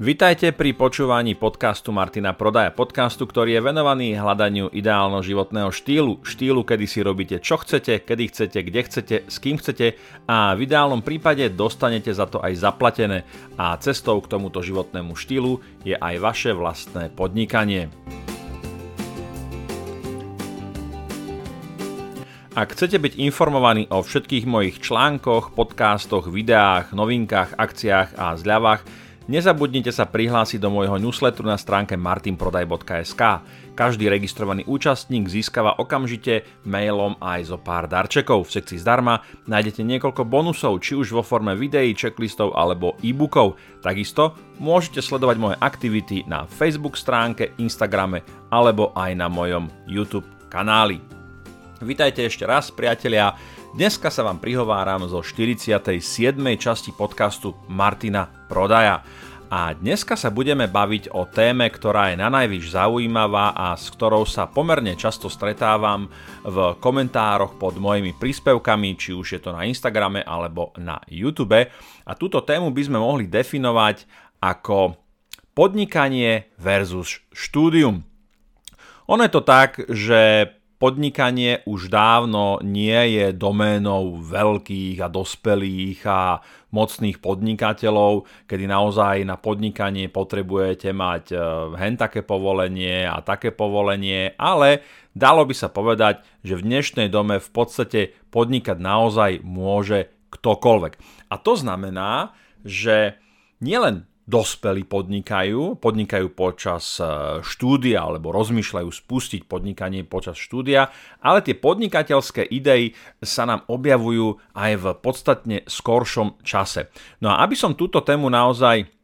Vitajte pri počúvaní podcastu Martina Prodaja, podcastu, ktorý je venovaný hľadaniu ideálneho životného štýlu, štýlu, kedy si robíte čo chcete, kedy chcete, kde chcete, s kým chcete a v ideálnom prípade dostanete za to aj zaplatené a cestou k tomuto životnému štýlu je aj vaše vlastné podnikanie. Ak chcete byť informovaní o všetkých mojich článkoch, podcastoch, videách, novinkách, akciách a zľavách, Nezabudnite sa prihlásiť do môjho newsletteru na stránke martinprodaj.sk. Každý registrovaný účastník získava okamžite mailom aj zo pár darčekov. V sekcii zdarma nájdete niekoľko bonusov, či už vo forme videí, checklistov alebo e-bookov. Takisto môžete sledovať moje aktivity na Facebook stránke, Instagrame alebo aj na mojom YouTube kanáli. Vítajte ešte raz, priatelia. Dneska sa vám prihováram zo 47. časti podcastu Martina Prodaja. A dneska sa budeme baviť o téme, ktorá je na zaujímavá a s ktorou sa pomerne často stretávam v komentároch pod mojimi príspevkami, či už je to na Instagrame alebo na YouTube. A túto tému by sme mohli definovať ako podnikanie versus štúdium. Ono je to tak, že podnikanie už dávno nie je doménou veľkých a dospelých a mocných podnikateľov, kedy naozaj na podnikanie potrebujete mať e, hen také povolenie a také povolenie, ale dalo by sa povedať, že v dnešnej dome v podstate podnikať naozaj môže ktokoľvek. A to znamená, že nielen dospelí podnikajú, podnikajú počas e, štúdia alebo rozmýšľajú spustiť podnikanie počas štúdia, ale tie podnikateľské idei sa nám objavujú aj v podstatne skoršom čase. No a aby som túto tému naozaj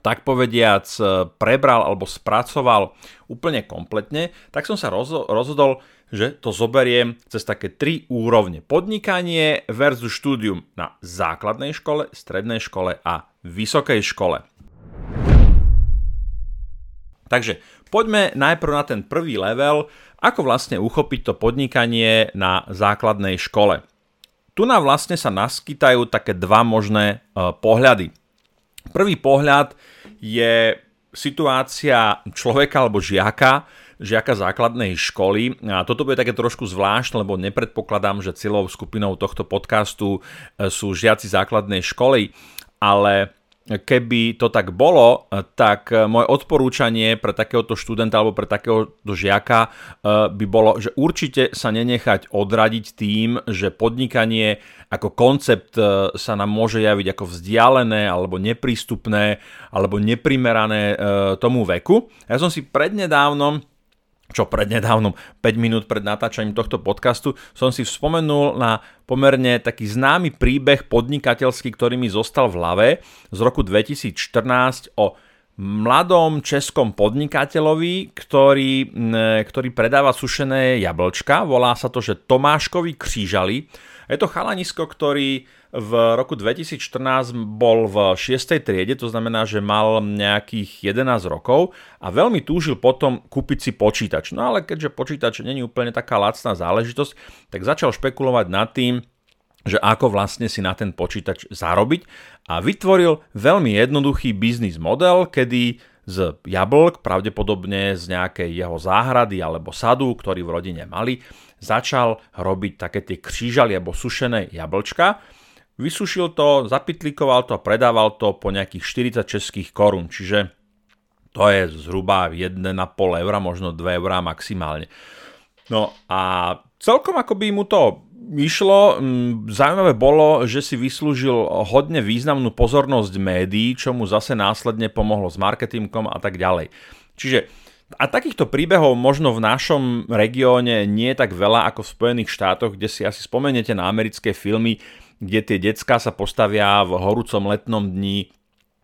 tak povediac e, prebral alebo spracoval úplne kompletne, tak som sa rozhodol, že to zoberiem cez také tri úrovne. Podnikanie versus štúdium na základnej škole, strednej škole a vysokej škole. Takže poďme najprv na ten prvý level, ako vlastne uchopiť to podnikanie na základnej škole. Tu nám vlastne sa naskytajú také dva možné uh, pohľady. Prvý pohľad je situácia človeka alebo žiaka, žiaka základnej školy. A toto bude také trošku zvláštne, lebo nepredpokladám, že celou skupinou tohto podcastu e, sú žiaci základnej školy, ale keby to tak bolo, tak e, moje odporúčanie pre takéhoto študenta alebo pre takéhoto žiaka e, by bolo, že určite sa nenechať odradiť tým, že podnikanie ako koncept e, sa nám môže javiť ako vzdialené alebo neprístupné alebo neprimerané tomu veku. Ja som si prednedávnom čo prednedávnom, 5 minút pred natáčaním tohto podcastu, som si spomenul na pomerne taký známy príbeh podnikateľský, ktorý mi zostal v hlave z roku 2014 o mladom českom podnikateľovi, ktorý, ktorý predáva sušené jablčka. Volá sa to, že Tomáškovi křížali. Je to chalanisko, ktorý v roku 2014 bol v 6. triede, to znamená, že mal nejakých 11 rokov a veľmi túžil potom kúpiť si počítač. No ale keďže počítač není úplne taká lacná záležitosť, tak začal špekulovať nad tým, že ako vlastne si na ten počítač zarobiť a vytvoril veľmi jednoduchý biznis model, kedy z jablk, pravdepodobne z nejakej jeho záhrady alebo sadu, ktorý v rodine mali, začal robiť také tie křížaly alebo sušené jablčka Vysušil to, zapitlikoval to a predával to po nejakých 40 českých korún, čiže to je zhruba 1,5 eura, možno 2 eurá maximálne. No a celkom ako by mu to išlo, mm, zaujímavé bolo, že si vyslúžil hodne významnú pozornosť médií, čo mu zase následne pomohlo s marketingom a tak ďalej. Čiže a takýchto príbehov možno v našom regióne nie je tak veľa ako v Spojených štátoch, kde si asi spomeniete na americké filmy, kde tie decka sa postavia v horúcom letnom dni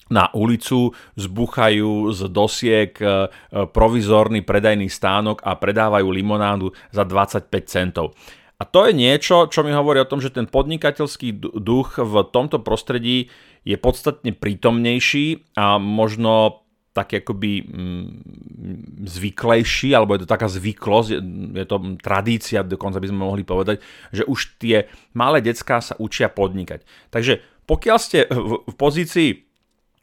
na ulicu, zbuchajú z dosiek e, provizórny predajný stánok a predávajú limonádu za 25 centov. A to je niečo, čo mi hovorí o tom, že ten podnikateľský duch v tomto prostredí je podstatne prítomnejší a možno taký akoby mm, zvyklejší, alebo je to taká zvyklosť, je to tradícia, dokonca by sme mohli povedať, že už tie malé decká sa učia podnikať. Takže pokiaľ ste v pozícii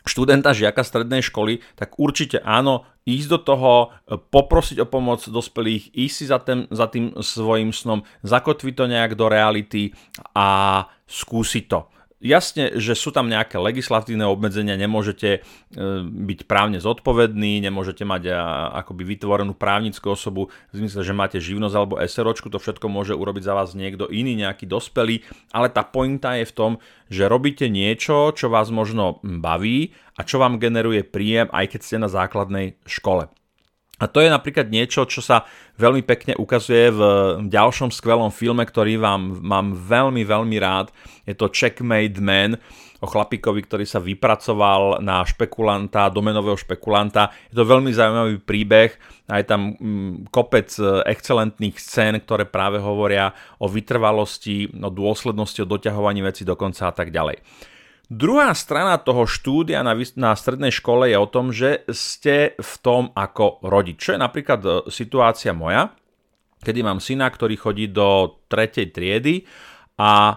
študenta, žiaka strednej školy, tak určite áno, ísť do toho, poprosiť o pomoc dospelých, ísť si za tým, za tým svojim snom, zakotviť to nejak do reality a skúsiť to. Jasne, že sú tam nejaké legislatívne obmedzenia, nemôžete e, byť právne zodpovední, nemôžete mať akoby vytvorenú právnickú osobu v zmysle, že máte živnosť alebo SROčku, to všetko môže urobiť za vás niekto iný, nejaký dospelý, ale tá pointa je v tom, že robíte niečo, čo vás možno baví a čo vám generuje príjem, aj keď ste na základnej škole. A to je napríklad niečo, čo sa veľmi pekne ukazuje v ďalšom skvelom filme, ktorý vám mám veľmi, veľmi rád. Je to Checkmate Man o chlapíkovi, ktorý sa vypracoval na špekulanta, domenového špekulanta. Je to veľmi zaujímavý príbeh a je tam mm, kopec e, excelentných scén, ktoré práve hovoria o vytrvalosti, o dôslednosti, o doťahovaní veci do konca a tak ďalej. Druhá strana toho štúdia na, na strednej škole je o tom, že ste v tom ako rodič. Čo je napríklad e, situácia moja, kedy mám syna, ktorý chodí do tretej triedy a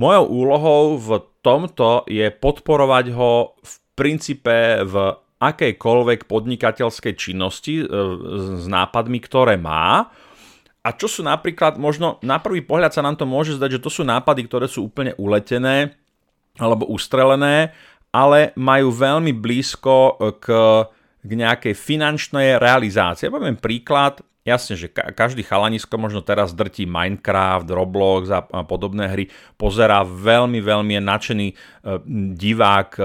mojou úlohou v tomto je podporovať ho v princípe v akejkoľvek podnikateľskej činnosti e, s nápadmi, ktoré má. A čo sú napríklad, možno na prvý pohľad sa nám to môže zdať, že to sú nápady, ktoré sú úplne uletené, alebo ustrelené, ale majú veľmi blízko k, k nejakej finančnej realizácii. Ja poviem príklad, jasne, že každý chalanisko možno teraz drtí Minecraft, Roblox a podobné hry, pozerá veľmi, veľmi je nadšený e, divák, e,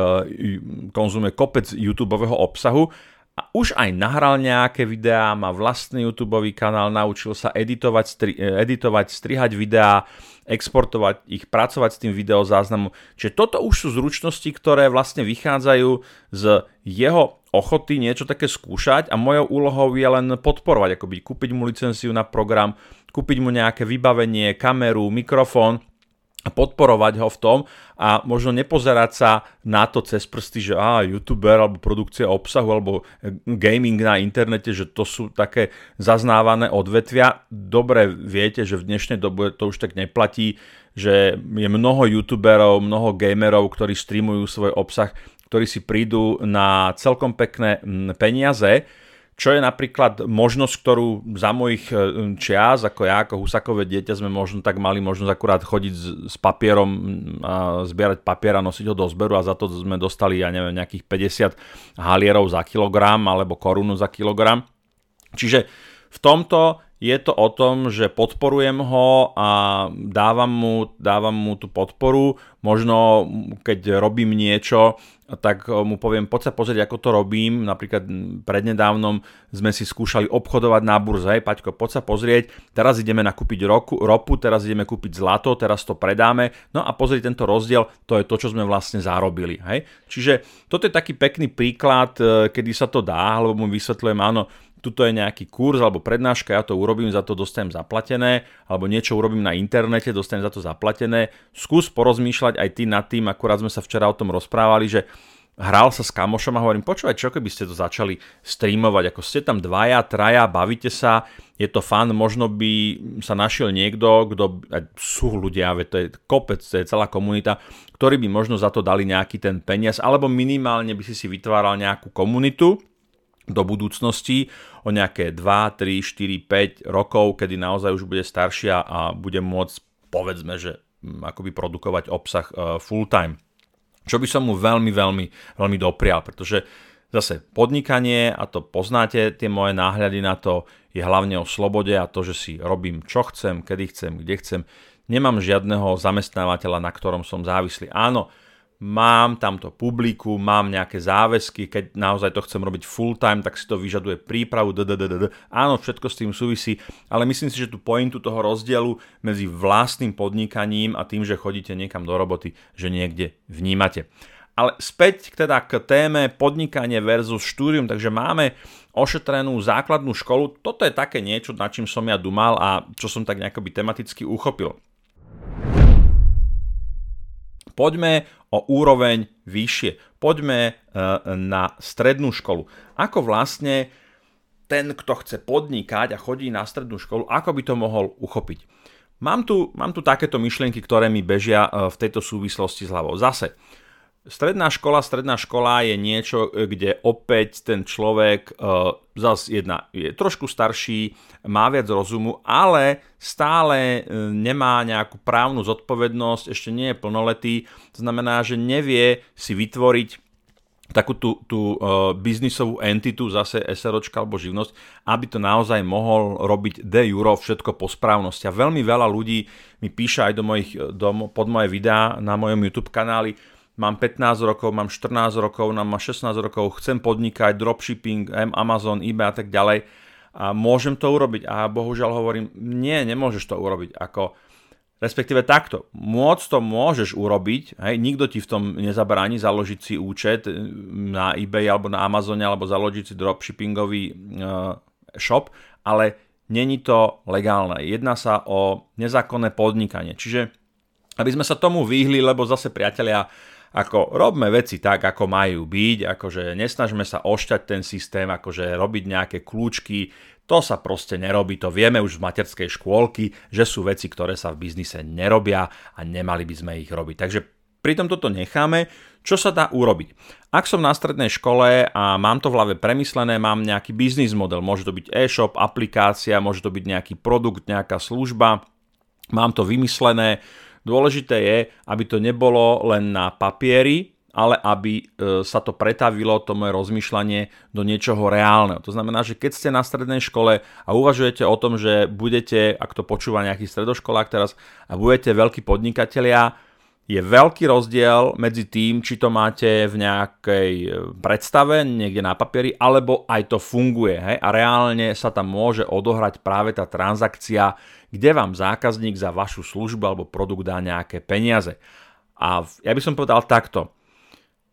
konzumuje kopec YouTube obsahu a už aj nahral nejaké videá, má vlastný YouTube kanál, naučil sa editovať, stri- editovať strihať videá, exportovať ich, pracovať s tým videozáznamom. Čiže toto už sú zručnosti, ktoré vlastne vychádzajú z jeho ochoty niečo také skúšať a mojou úlohou je len podporovať, akoby kúpiť mu licenciu na program, kúpiť mu nejaké vybavenie, kameru, mikrofón a podporovať ho v tom a možno nepozerať sa na to cez prsty, že á, youtuber alebo produkcia obsahu alebo gaming na internete, že to sú také zaznávané odvetvia. Dobre viete, že v dnešnej dobe to už tak neplatí, že je mnoho youtuberov, mnoho gamerov, ktorí streamujú svoj obsah, ktorí si prídu na celkom pekné peniaze, čo je napríklad možnosť, ktorú za mojich e, čias, ako ja, ako husakové dieťa, sme možno tak mali možnosť akurát chodiť s, s papierom a zbierať papier a nosiť ho do zberu a za to sme dostali, ja neviem, nejakých 50 halierov za kilogram alebo korunu za kilogram. Čiže v tomto je to o tom, že podporujem ho a dávam mu, dávam mu tú podporu. Možno keď robím niečo, tak mu poviem, poď sa pozrieť, ako to robím. Napríklad prednedávnom sme si skúšali obchodovať na burze. Paťko, poď sa pozrieť. Teraz ideme nakúpiť roku, ropu, teraz ideme kúpiť zlato, teraz to predáme. No a pozrieť tento rozdiel, to je to, čo sme vlastne zarobili. Hej. Čiže toto je taký pekný príklad, e, kedy sa to dá, lebo mu vysvetľujem, áno, tuto je nejaký kurz alebo prednáška, ja to urobím, za to dostanem zaplatené, alebo niečo urobím na internete, dostanem za to zaplatené. Skús porozmýšľať aj ty nad tým, akurát sme sa včera o tom rozprávali, že hral sa s kamošom a hovorím, počúvaj, čo keby ste to začali streamovať, ako ste tam dvaja, traja, bavíte sa, je to fan, možno by sa našiel niekto, kto, sú ľudia, to je kopec, to je celá komunita, ktorí by možno za to dali nejaký ten peniaz, alebo minimálne by si si vytváral nejakú komunitu, do budúcnosti o nejaké 2, 3, 4, 5 rokov, kedy naozaj už bude staršia a bude môcť, povedzme, že mm, akoby produkovať obsah uh, full time. Čo by som mu veľmi, veľmi, veľmi doprial, pretože zase podnikanie, a to poznáte, tie moje náhľady na to, je hlavne o slobode a to, že si robím čo chcem, kedy chcem, kde chcem. Nemám žiadneho zamestnávateľa, na ktorom som závislý. Áno, mám tamto publiku, mám nejaké záväzky, keď naozaj to chcem robiť full time, tak si to vyžaduje prípravu, dddd. Áno, všetko s tým súvisí, ale myslím si, že tú pointu toho rozdielu medzi vlastným podnikaním a tým, že chodíte niekam do roboty, že niekde vnímate. Ale späť teda k téme podnikanie versus štúdium, takže máme ošetrenú základnú školu. Toto je také niečo, na čím som ja dumal a čo som tak nejako by tematicky uchopil. Poďme o úroveň vyššie. Poďme e, na strednú školu. Ako vlastne ten, kto chce podnikať a chodí na strednú školu, ako by to mohol uchopiť? Mám tu, mám tu takéto myšlienky, ktoré mi bežia e, v tejto súvislosti s hlavou. Zase, Stredná škola, stredná škola je niečo, kde opäť ten človek uh, zas jedna je trošku starší, má viac rozumu, ale stále uh, nemá nejakú právnu zodpovednosť, ešte nie je plnoletý, to znamená, že nevie si vytvoriť takú tú, tú uh, biznisovú entitu, zase SROčka alebo živnosť, aby to naozaj mohol robiť de juro všetko po správnosti. A veľmi veľa ľudí mi píše aj do mojich, do, pod moje videá na mojom YouTube kanáli, mám 15 rokov, mám 14 rokov, mám 16 rokov, chcem podnikať, dropshipping, Amazon, eBay a tak ďalej a môžem to urobiť a bohužiaľ hovorím, nie, nemôžeš to urobiť, ako respektíve takto, môcť to môžeš urobiť, hej, nikto ti v tom nezabráni založiť si účet na eBay alebo na Amazone alebo založiť si dropshippingový uh, shop, ale není to legálne. Jedná sa o nezákonné podnikanie. Čiže aby sme sa tomu vyhli, lebo zase priatelia, ako robme veci tak, ako majú byť, akože nesnažme sa ošťať ten systém, akože robiť nejaké kľúčky, to sa proste nerobí, to vieme už z materskej škôlky, že sú veci, ktoré sa v biznise nerobia a nemali by sme ich robiť. Takže pri tom toto necháme. Čo sa dá urobiť? Ak som na strednej škole a mám to v hlave premyslené, mám nejaký biznis model, môže to byť e-shop, aplikácia, môže to byť nejaký produkt, nejaká služba, mám to vymyslené, Dôležité je, aby to nebolo len na papieri, ale aby e, sa to pretavilo, to moje rozmýšľanie, do niečoho reálneho. To znamená, že keď ste na strednej škole a uvažujete o tom, že budete, ak to počúva nejaký stredoškolák teraz, a budete veľkí podnikatelia, je veľký rozdiel medzi tým, či to máte v nejakej e, predstave, niekde na papieri, alebo aj to funguje. Hej? A reálne sa tam môže odohrať práve tá transakcia, kde vám zákazník za vašu službu alebo produkt dá nejaké peniaze. A ja by som povedal takto.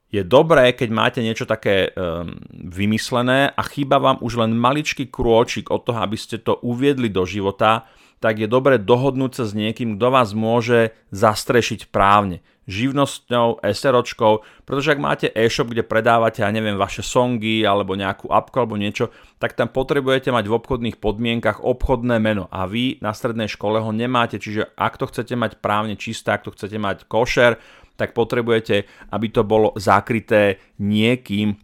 Je dobré, keď máte niečo také um, vymyslené a chýba vám už len maličký krôčik od toho, aby ste to uviedli do života, tak je dobre dohodnúť sa s niekým, kto vás môže zastrešiť právne. Živnosťou, SROčkou, pretože ak máte e-shop, kde predávate, ja neviem, vaše songy alebo nejakú apku alebo niečo, tak tam potrebujete mať v obchodných podmienkach obchodné meno a vy na strednej škole ho nemáte, čiže ak to chcete mať právne čisté, ak to chcete mať košer, tak potrebujete, aby to bolo zakryté niekým,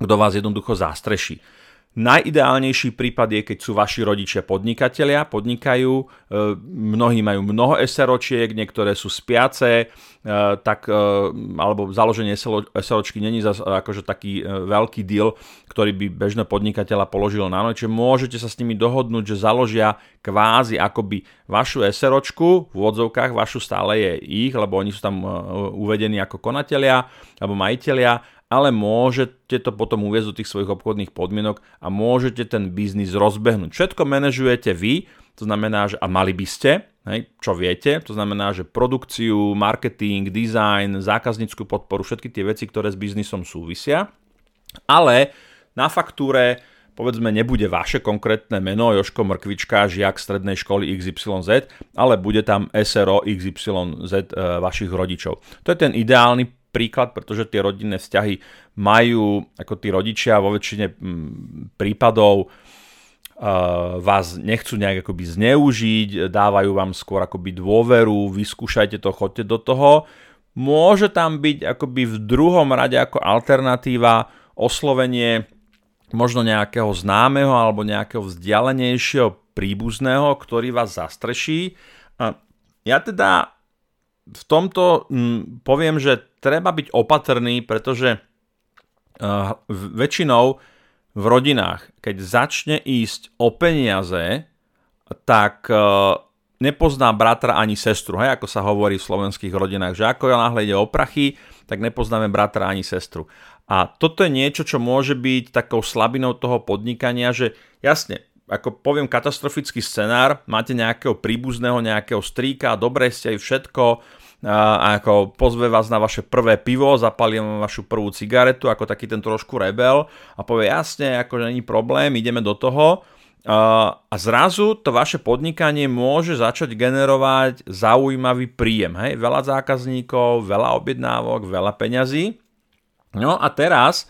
kto vás jednoducho zastreší. Najideálnejší prípad je, keď sú vaši rodičia podnikatelia, podnikajú, e, mnohí majú mnoho SROčiek, niektoré sú spiace, e, tak, e, alebo založenie SROčky není zase akože taký veľký deal, ktorý by bežné podnikateľa položil na noč, môžete sa s nimi dohodnúť, že založia kvázi akoby vašu SROčku, v odzovkách vašu stále je ich, lebo oni sú tam uvedení ako konatelia alebo majiteľia ale môžete to potom uviezť do tých svojich obchodných podmienok a môžete ten biznis rozbehnúť. Všetko manažujete vy, to znamená, že a mali by ste, hej, čo viete, to znamená, že produkciu, marketing, design, zákazníckú podporu, všetky tie veci, ktoré s biznisom súvisia, ale na faktúre povedzme nebude vaše konkrétne meno Joško Mrkvička, žiak strednej školy XYZ, ale bude tam SRO XYZ e, vašich rodičov. To je ten ideálny príklad, pretože tie rodinné vzťahy majú, ako tí rodičia vo väčšine mm, prípadov uh, vás nechcú nejak akoby zneužiť, dávajú vám skôr akoby dôveru, vyskúšajte to, choďte do toho. Môže tam byť akoby v druhom rade ako alternatíva oslovenie možno nejakého známeho alebo nejakého vzdialenejšieho príbuzného, ktorý vás zastreší. Ja teda v tomto hm, poviem, že treba byť opatrný, pretože uh, väčšinou v rodinách, keď začne ísť o peniaze, tak uh, nepozná bratra ani sestru, hej, ako sa hovorí v slovenských rodinách, že ako náhle ide o prachy, tak nepoznáme bratra ani sestru. A toto je niečo, čo môže byť takou slabinou toho podnikania, že jasne, ako poviem katastrofický scenár, máte nejakého príbuzného, nejakého strýka, dobre ste aj všetko, a ako pozve vás na vaše prvé pivo, zapalí vám vašu prvú cigaretu, ako taký ten trošku rebel a povie jasne, ako není problém, ideme do toho. A zrazu to vaše podnikanie môže začať generovať zaujímavý príjem. Hej? Veľa zákazníkov, veľa objednávok, veľa peňazí. No a teraz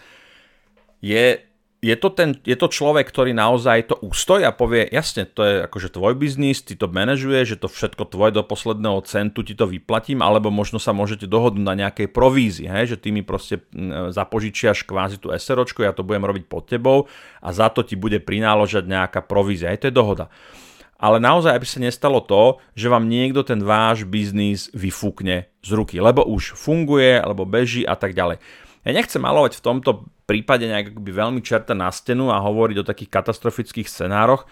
je je to, ten, je to človek, ktorý naozaj to ústoj a povie, jasne, to je akože tvoj biznis, ty to manažuješ, že to všetko tvoje do posledného centu ti to vyplatím, alebo možno sa môžete dohodnúť na nejakej provízii, hej, že ty mi proste zapožičiaš kvázi tú SROčku, ja to budem robiť pod tebou a za to ti bude prináložať nejaká provízia, hej, to je dohoda. Ale naozaj, aby sa nestalo to, že vám niekto ten váš biznis vyfúkne z ruky, lebo už funguje, alebo beží a tak ďalej. Ja nechcem malovať v tomto prípade nejak akoby veľmi čerta na stenu a hovoriť o takých katastrofických scenároch,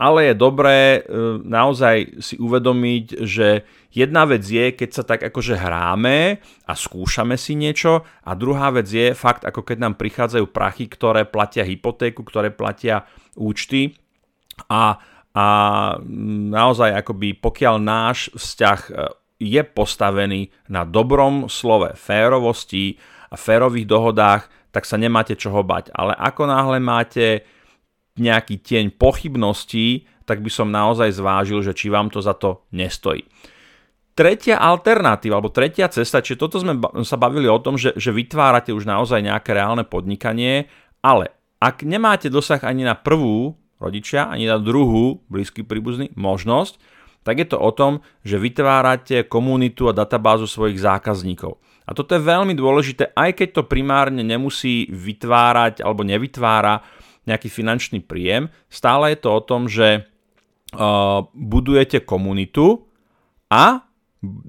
ale je dobré e, naozaj si uvedomiť, že jedna vec je, keď sa tak akože hráme a skúšame si niečo a druhá vec je fakt, ako keď nám prichádzajú prachy, ktoré platia hypotéku, ktoré platia účty a, a naozaj akoby pokiaľ náš vzťah e, je postavený na dobrom slove férovosti a férových dohodách, tak sa nemáte čoho bať. Ale ako náhle máte nejaký tieň pochybností, tak by som naozaj zvážil, že či vám to za to nestojí. Tretia alternatíva, alebo tretia cesta, čiže toto sme sa bavili o tom, že, že vytvárate už naozaj nejaké reálne podnikanie, ale ak nemáte dosah ani na prvú rodičia, ani na druhú blízky príbuzný možnosť, tak je to o tom, že vytvárate komunitu a databázu svojich zákazníkov. A toto je veľmi dôležité, aj keď to primárne nemusí vytvárať alebo nevytvára nejaký finančný príjem, stále je to o tom, že uh, budujete komunitu a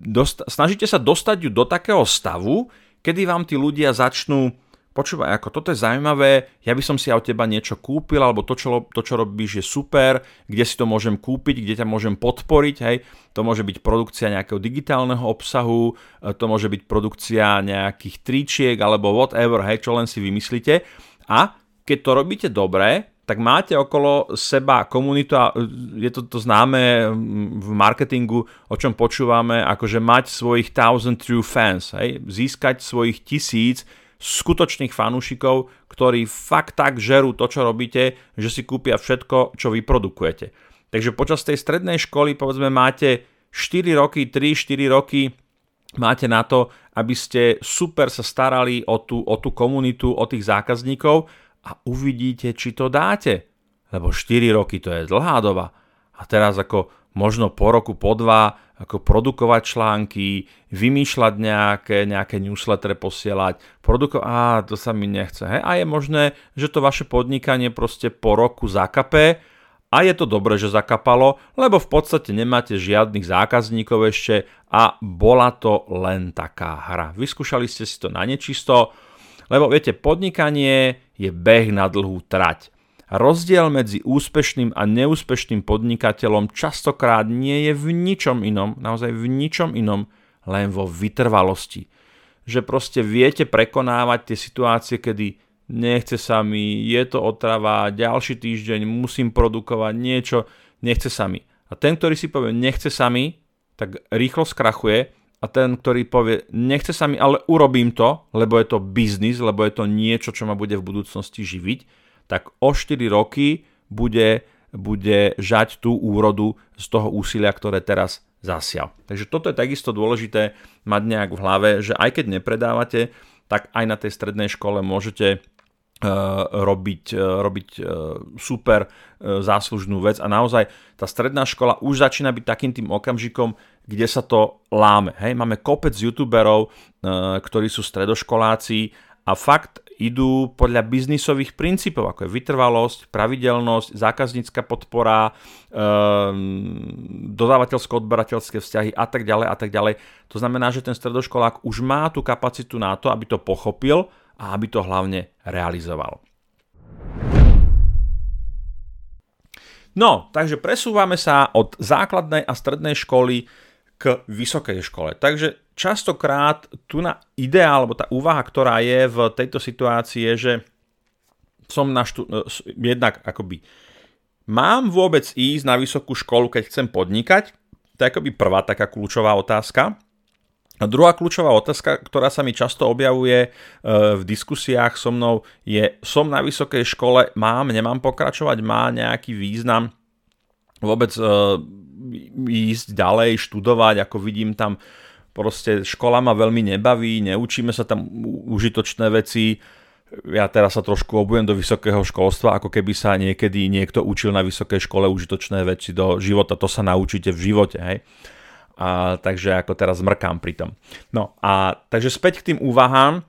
dosta- snažíte sa dostať ju do takého stavu, kedy vám tí ľudia začnú počúvaj, ako toto je zaujímavé, ja by som si od teba niečo kúpil, alebo to čo, to, čo robíš, je super, kde si to môžem kúpiť, kde ťa môžem podporiť, hej, to môže byť produkcia nejakého digitálneho obsahu, e, to môže byť produkcia nejakých tričiek, alebo whatever, hej, čo len si vymyslíte. A keď to robíte dobre, tak máte okolo seba komunitu a e, je to, to známe v marketingu, o čom počúvame, akože mať svojich thousand true fans, hej, získať svojich tisíc skutočných fanúšikov, ktorí fakt tak žerú to, čo robíte, že si kúpia všetko, čo vyprodukujete. Takže počas tej strednej školy, povedzme, máte 4 roky, 3-4 roky máte na to, aby ste super sa starali o tú, o tú komunitu, o tých zákazníkov a uvidíte, či to dáte. Lebo 4 roky to je dlhá doba. A teraz ako možno po roku, po dva, ako produkovať články, vymýšľať nejaké, nejaké newslettere posielať, produkovať, a to sa mi nechce. Hej? A je možné, že to vaše podnikanie proste po roku zakape a je to dobré, že zakapalo, lebo v podstate nemáte žiadnych zákazníkov ešte a bola to len taká hra. Vyskúšali ste si to na nečisto, lebo viete, podnikanie je beh na dlhú trať. Rozdiel medzi úspešným a neúspešným podnikateľom častokrát nie je v ničom inom, naozaj v ničom inom, len vo vytrvalosti. Že proste viete prekonávať tie situácie, kedy nechce sa mi, je to otrava, ďalší týždeň musím produkovať niečo, nechce sa mi. A ten, ktorý si povie nechce sa mi, tak rýchlo skrachuje a ten, ktorý povie nechce sa mi, ale urobím to, lebo je to biznis, lebo je to niečo, čo ma bude v budúcnosti živiť, tak o 4 roky bude, bude žať tú úrodu z toho úsilia, ktoré teraz zasial. Takže toto je takisto dôležité mať nejak v hlave, že aj keď nepredávate, tak aj na tej strednej škole môžete Uh, robiť, uh, robiť uh, super záslužnú vec a naozaj tá stredná škola už začína byť takým tým okamžikom, kde sa to láme. Hej, máme kopec youtuberov, ktorí sú stredoškoláci a fakt idú podľa biznisových princípov, ako je vytrvalosť, pravidelnosť, zákaznícka podpora, e, dodávateľsko-odberateľské vzťahy a tak ďalej a tak ďalej. To znamená, že ten stredoškolák už má tú kapacitu na to, aby to pochopil a aby to hlavne realizoval. No, takže presúvame sa od základnej a strednej školy k vysokej škole. Takže častokrát tu na idea, alebo tá úvaha, ktorá je v tejto situácii je, že som na štú, e, jednak akoby mám vôbec ísť na vysokú školu, keď chcem podnikať? To je akoby prvá taká kľúčová otázka. A druhá kľúčová otázka, ktorá sa mi často objavuje e, v diskusiách so mnou, je som na vysokej škole, mám, nemám pokračovať, má nejaký význam vôbec e, ísť ďalej, študovať, ako vidím tam proste škola ma veľmi nebaví, neučíme sa tam užitočné veci, ja teraz sa trošku obujem do vysokého školstva, ako keby sa niekedy niekto učil na vysokej škole užitočné veci do života. To sa naučíte v živote, hej. A, takže ako teraz mrkám pri tom. No a takže späť k tým úvahám.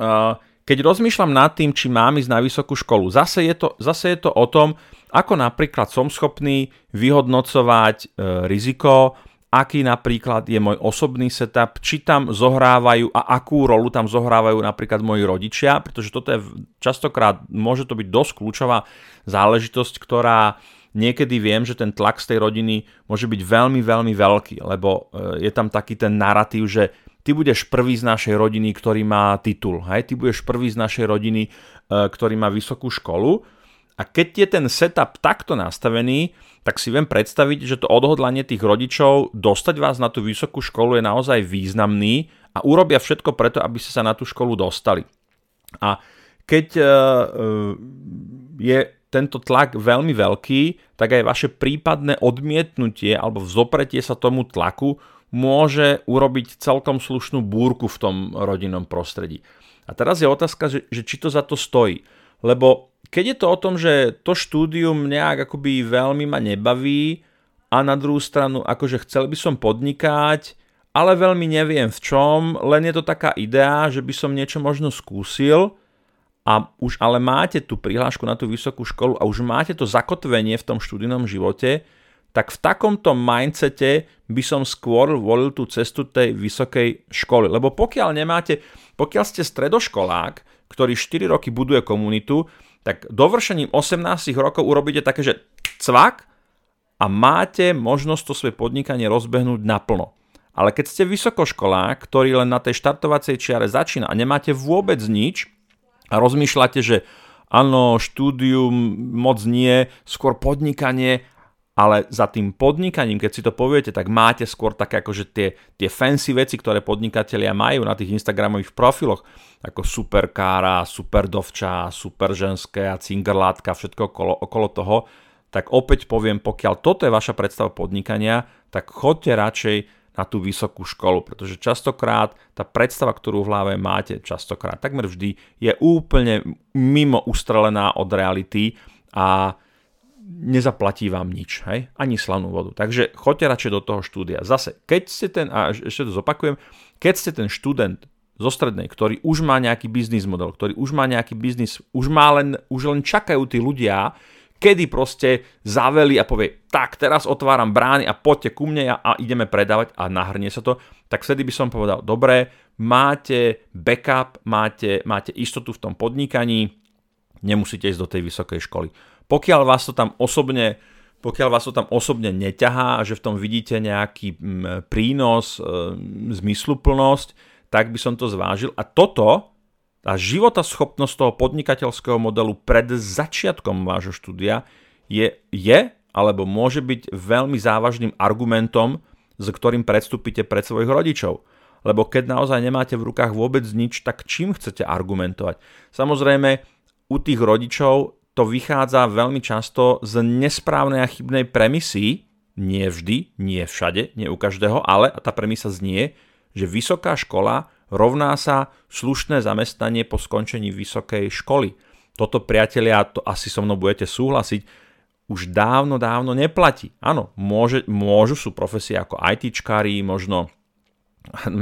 A, keď rozmýšľam nad tým, či mám ísť na vysokú školu, zase je to, zase je to o tom, ako napríklad som schopný vyhodnocovať e, riziko, aký napríklad je môj osobný setup, či tam zohrávajú a akú rolu tam zohrávajú napríklad moji rodičia, pretože toto je častokrát, môže to byť dosť kľúčová záležitosť, ktorá niekedy viem, že ten tlak z tej rodiny môže byť veľmi, veľmi veľký, lebo e, je tam taký ten narratív, že ty budeš prvý z našej rodiny, ktorý má titul, hej? ty budeš prvý z našej rodiny, e, ktorý má vysokú školu a keď je ten setup takto nastavený, tak si viem predstaviť, že to odhodlanie tých rodičov dostať vás na tú vysokú školu je naozaj významný a urobia všetko preto, aby ste sa na tú školu dostali. A keď uh, je tento tlak veľmi veľký, tak aj vaše prípadné odmietnutie alebo vzopretie sa tomu tlaku môže urobiť celkom slušnú búrku v tom rodinnom prostredí. A teraz je otázka, že, že či to za to stojí. Lebo keď je to o tom, že to štúdium nejak akoby veľmi ma nebaví a na druhú stranu akože chcel by som podnikať, ale veľmi neviem v čom, len je to taká idea, že by som niečo možno skúsil a už ale máte tú prihlášku na tú vysokú školu a už máte to zakotvenie v tom študijnom živote, tak v takomto mindsete by som skôr volil tú cestu tej vysokej školy. Lebo pokiaľ nemáte, pokiaľ ste stredoškolák, ktorý 4 roky buduje komunitu, tak dovršením 18 rokov urobíte také, že cvak a máte možnosť to svoje podnikanie rozbehnúť naplno. Ale keď ste vysokoškolák, ktorý len na tej štartovacej čiare začína a nemáte vôbec nič a rozmýšľate, že áno, štúdium moc nie, skôr podnikanie ale za tým podnikaním, keď si to poviete, tak máte skôr také akože tie, tie fancy veci, ktoré podnikatelia majú na tých Instagramových profiloch, ako super kára, super dovča, super a cingerlátka, všetko okolo, okolo toho, tak opäť poviem, pokiaľ toto je vaša predstava podnikania, tak chodte radšej na tú vysokú školu, pretože častokrát tá predstava, ktorú v hlave máte, častokrát, takmer vždy, je úplne mimo ustrelená od reality a nezaplatí vám nič, hej? ani slanú vodu. Takže choďte radšej do toho štúdia. Zase, keď ste ten, a ešte to zopakujem, keď ste ten študent zo strednej, ktorý už má nejaký biznis model, ktorý už má nejaký biznis, už, má len, už len čakajú tí ľudia, kedy proste zaveli a povie, tak teraz otváram brány a poďte ku mne a, a ideme predávať a nahrnie sa to, tak vtedy by som povedal, dobre, máte backup, máte, máte istotu v tom podnikaní, nemusíte ísť do tej vysokej školy. Pokiaľ vás to tam osobne pokiaľ vás to tam osobne neťahá a že v tom vidíte nejaký mm, prínos, e, zmysluplnosť, tak by som to zvážil. A toto, tá schopnosť toho podnikateľského modelu pred začiatkom vášho štúdia je, je alebo môže byť veľmi závažným argumentom, s ktorým predstúpite pred svojich rodičov. Lebo keď naozaj nemáte v rukách vôbec nič, tak čím chcete argumentovať? Samozrejme, u tých rodičov to vychádza veľmi často z nesprávnej a chybnej premisy, nie vždy, nie všade, nie u každého, ale tá premisa znie, že vysoká škola rovná sa slušné zamestnanie po skončení vysokej školy. Toto, priatelia, to asi so mnou budete súhlasiť, už dávno, dávno neplatí. Áno, môže, môžu, sú profesie ako ITčkári, možno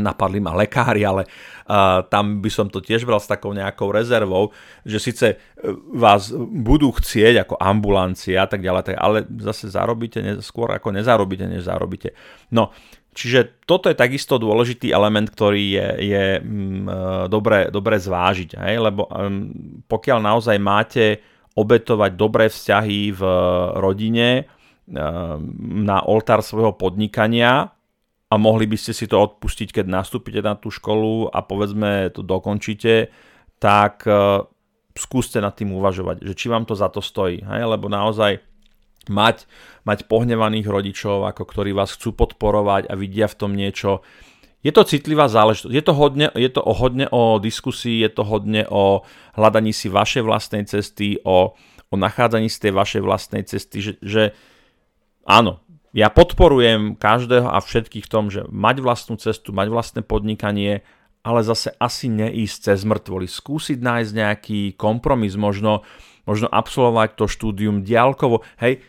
napadli ma lekári, ale uh, tam by som to tiež bral s takou nejakou rezervou, že síce e, vás budú chcieť ako ambulancia a tak ďalej, tak, ale zase zarobíte skôr ako nezarobíte, než zarobíte. No, čiže toto je takisto dôležitý element, ktorý je, je um, dobre, dobre zvážiť, hej? lebo um, pokiaľ naozaj máte obetovať dobré vzťahy v rodine na oltár svojho podnikania, a mohli by ste si to odpustiť, keď nastúpite na tú školu a povedzme to dokončíte, tak uh, skúste nad tým uvažovať, že či vám to za to stojí, hej? lebo naozaj mať, mať pohnevaných rodičov, ako ktorí vás chcú podporovať a vidia v tom niečo, je to citlivá záležitosť. Je to, hodne, je to o, hodne o diskusii, je to hodne o hľadaní si vašej vlastnej cesty, o, o nachádzaní si tej vašej vlastnej cesty, že, že áno, ja podporujem každého a všetkých v tom, že mať vlastnú cestu, mať vlastné podnikanie, ale zase asi neísť cez mŕtvoly. Skúsiť nájsť nejaký kompromis, možno, možno absolvovať to štúdium diálkovo. Hej,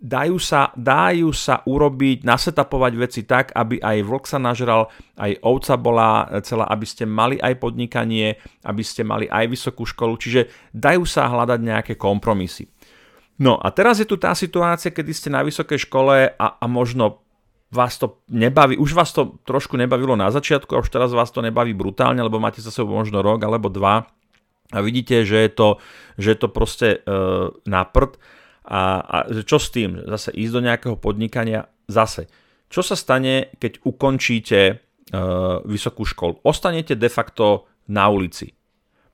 dajú sa, dajú sa urobiť, nasetapovať veci tak, aby aj vlk sa nažral, aj ovca bola celá, aby ste mali aj podnikanie, aby ste mali aj vysokú školu, čiže dajú sa hľadať nejaké kompromisy. No a teraz je tu tá situácia, kedy ste na vysokej škole a, a možno vás to nebaví, už vás to trošku nebavilo na začiatku a už teraz vás to nebaví brutálne, lebo máte za sebou možno rok alebo dva a vidíte, že je to, že je to proste e, na prd a, a čo s tým? Zase ísť do nejakého podnikania, zase. Čo sa stane, keď ukončíte e, vysokú školu? Ostanete de facto na ulici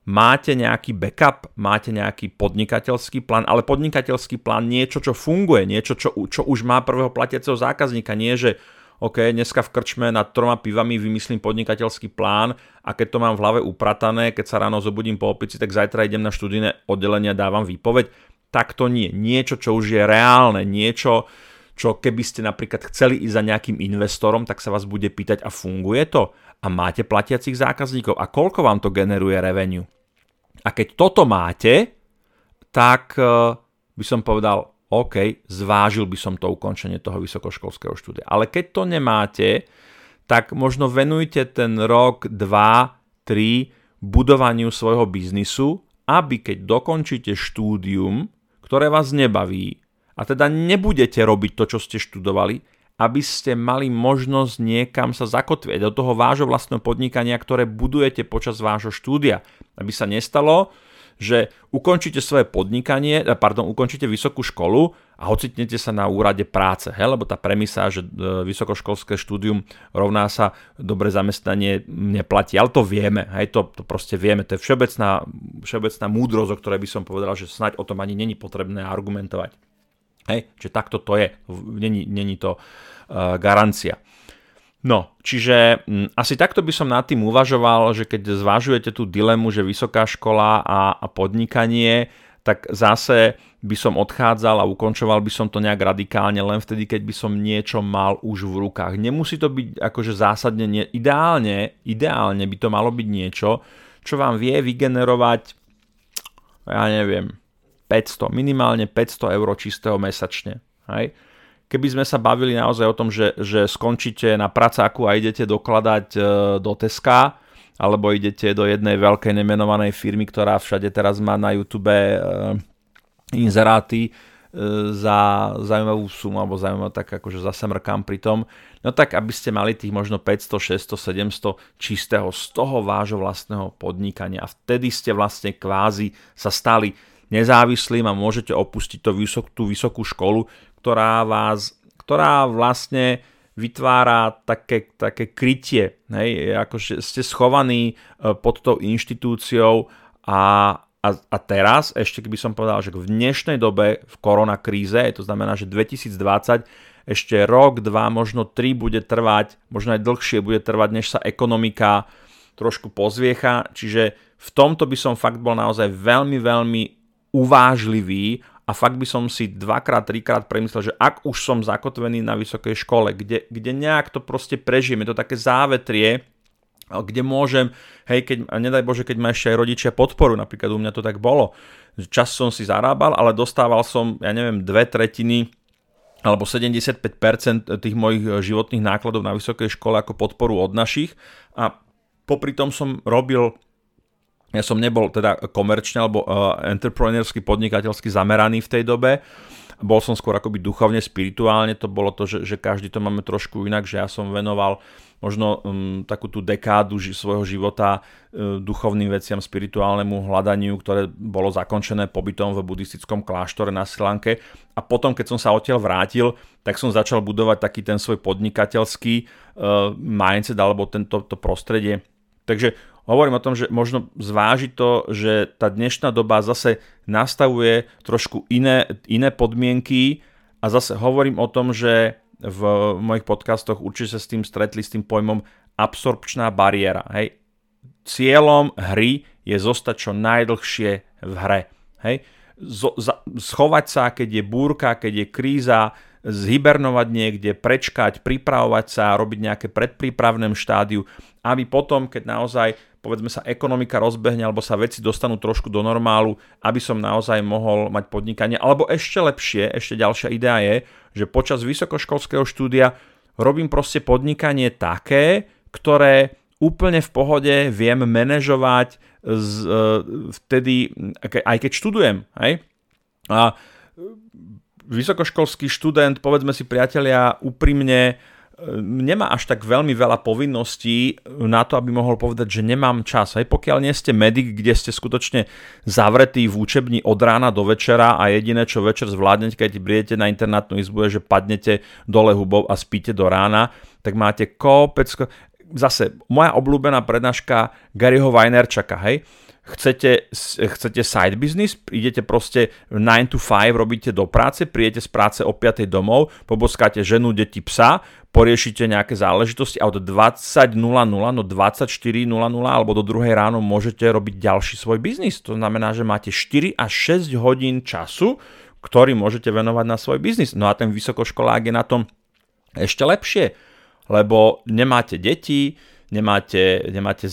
máte nejaký backup, máte nejaký podnikateľský plán, ale podnikateľský plán niečo, čo funguje, niečo, čo, čo už má prvého platiaceho zákazníka, nie že OK, dneska v krčme nad troma pivami vymyslím podnikateľský plán a keď to mám v hlave upratané, keď sa ráno zobudím po opici, tak zajtra idem na študijné oddelenie a dávam výpoveď. Tak to nie. Niečo, čo už je reálne, niečo, čo keby ste napríklad chceli ísť za nejakým investorom, tak sa vás bude pýtať a funguje to? A máte platiacich zákazníkov? A koľko vám to generuje revenue? A keď toto máte, tak eh, by som povedal, OK, zvážil by som to ukončenie toho vysokoškolského štúdia. Ale keď to nemáte, tak možno venujte ten rok, dva, tri budovaniu svojho biznisu, aby keď dokončíte štúdium, ktoré vás nebaví, a teda nebudete robiť to, čo ste študovali, aby ste mali možnosť niekam sa zakotvieť do toho vášho vlastného podnikania, ktoré budujete počas vášho štúdia. Aby sa nestalo, že ukončíte svoje podnikanie, eh, pardon, ukončíte vysokú školu a ocitnete sa na úrade práce, he? lebo tá premisa, že eh, vysokoškolské štúdium rovná sa dobre zamestnanie neplatí, ale to vieme, hej, to, to proste vieme, to je všeobecná, všeobecná múdrosť, o ktorej by som povedal, že snáď o tom ani není potrebné argumentovať. Hej, čiže takto to je, není, není to uh, garancia. No, čiže mm, asi takto by som nad tým uvažoval, že keď zvažujete tú dilemu, že vysoká škola a, a podnikanie, tak zase by som odchádzal a ukončoval by som to nejak radikálne len vtedy, keď by som niečo mal už v rukách. Nemusí to byť akože zásadne, nie, ideálne, ideálne by to malo byť niečo, čo vám vie vygenerovať, ja neviem, 500, minimálne 500 eur čistého mesačne. Hej? Keby sme sa bavili naozaj o tom, že, že skončíte na pracáku a idete dokladať e, do Teska, alebo idete do jednej veľkej nemenovanej firmy, ktorá všade teraz má na YouTube e, inzeráty e, za zaujímavú sumu, alebo zaujímavú tak akože zase mrkám pri tom, no tak aby ste mali tých možno 500, 600, 700 čistého z toho vášho vlastného podnikania a vtedy ste vlastne kvázi sa stali nezávislým a môžete opustiť to vysok, tú vysokú školu, ktorá vás, ktorá vlastne vytvára také, také krytie, hej, ako ste schovaní e, pod tou inštitúciou a, a, a teraz, ešte keby som povedal, že v dnešnej dobe v koronakríze, to znamená, že 2020 ešte rok, dva, možno tri bude trvať, možno aj dlhšie bude trvať, než sa ekonomika trošku pozviecha, čiže v tomto by som fakt bol naozaj veľmi, veľmi uvážlivý a fakt by som si dvakrát, trikrát premyslel, že ak už som zakotvený na vysokej škole, kde, kde nejak to proste prežijem, je to také závetrie, kde môžem, hej, keď, nedaj Bože, keď ma ešte aj rodičia podporu, napríklad u mňa to tak bolo, čas som si zarábal, ale dostával som, ja neviem, dve tretiny alebo 75% tých mojich životných nákladov na vysokej škole ako podporu od našich a popri tom som robil ja som nebol teda komerčne alebo uh, entrepreneursky, podnikateľsky zameraný v tej dobe. Bol som skôr akoby duchovne, spirituálne, to bolo to, že, že každý to máme trošku inak, že ja som venoval možno um, takú tú dekádu ži- svojho života uh, duchovným veciam, spirituálnemu hľadaniu, ktoré bolo zakončené pobytom v buddhistickom kláštore na Sri Lanke. A potom, keď som sa odtiaľ vrátil, tak som začal budovať taký ten svoj podnikateľský uh, mindset alebo tento to prostredie. Takže hovorím o tom, že možno zvážiť to, že tá dnešná doba zase nastavuje trošku iné, iné podmienky a zase hovorím o tom, že v mojich podcastoch určite sa s tým stretli s tým pojmom absorpčná bariéra. Hej. Cieľom hry je zostať čo najdlhšie v hre. Hej. Zo, za, schovať sa, keď je búrka, keď je kríza, zhibernovať niekde, prečkať, pripravovať sa, robiť nejaké predprípravné štádiu, aby potom, keď naozaj povedzme sa ekonomika rozbehne alebo sa veci dostanú trošku do normálu, aby som naozaj mohol mať podnikanie. Alebo ešte lepšie, ešte ďalšia idea je, že počas vysokoškolského štúdia robím proste podnikanie také, ktoré úplne v pohode viem manažovať z, e, vtedy, aj keď študujem. Hej? A vysokoškolský študent, povedzme si priatelia, úprimne nemá až tak veľmi veľa povinností na to, aby mohol povedať, že nemám čas. Aj pokiaľ nie ste medic, kde ste skutočne zavretí v učebni od rána do večera a jediné, čo večer zvládnete, keď prídete na internátnu izbu, je, že padnete dole hubov a spíte do rána, tak máte kopec... Zase, moja obľúbená prednáška Garyho Weinerčaka, hej? Chcete, chcete side business, idete proste 9 to 5, robíte do práce, príjete z práce o 5 domov, poboskáte ženu, deti, psa, poriešite nejaké záležitosti a od 20.00, no 24.00 alebo do druhej ráno môžete robiť ďalší svoj biznis. To znamená, že máte 4 až 6 hodín času, ktorý môžete venovať na svoj biznis. No a ten vysokoškolák je na tom ešte lepšie, lebo nemáte deti, nemáte, nemáte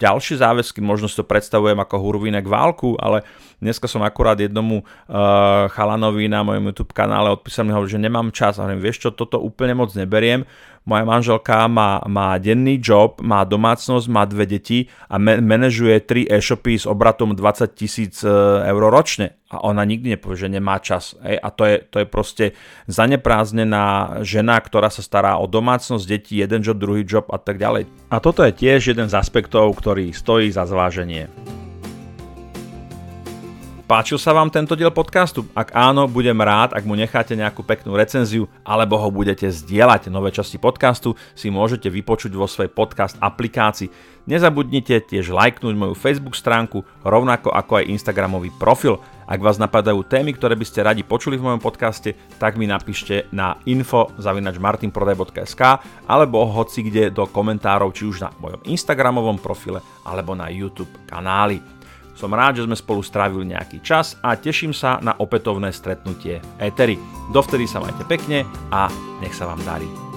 ďalšie záväzky, možno si to predstavujem ako hurvínek válku, ale dneska som akurát jednomu uh, chalanovi na mojom YouTube kanále odpísal mi že nemám čas. A hovorím, vieš čo, toto úplne moc neberiem, moja manželka má, má denný job, má domácnosť, má dve deti a manažuje tri e-shopy s obratom 20 tisíc e, eur ročne. A ona nikdy nepovie, že nemá čas. Ej? A to je, to je proste zanepráznená žena, ktorá sa stará o domácnosť, deti, jeden job, druhý job a tak ďalej. A toto je tiež jeden z aspektov, ktorý stojí za zváženie. Páčil sa vám tento diel podcastu? Ak áno, budem rád, ak mu necháte nejakú peknú recenziu alebo ho budete zdieľať. Nové časti podcastu si môžete vypočuť vo svojej podcast aplikácii. Nezabudnite tiež lajknúť moju Facebook stránku, rovnako ako aj Instagramový profil. Ak vás napadajú témy, ktoré by ste radi počuli v mojom podcaste, tak mi napíšte na info.martinprodaj.sk alebo hoci kde do komentárov, či už na mojom Instagramovom profile alebo na YouTube kanáli. Som rád, že sme spolu strávili nejaký čas a teším sa na opätovné stretnutie Etery. Dovtedy sa majte pekne a nech sa vám darí.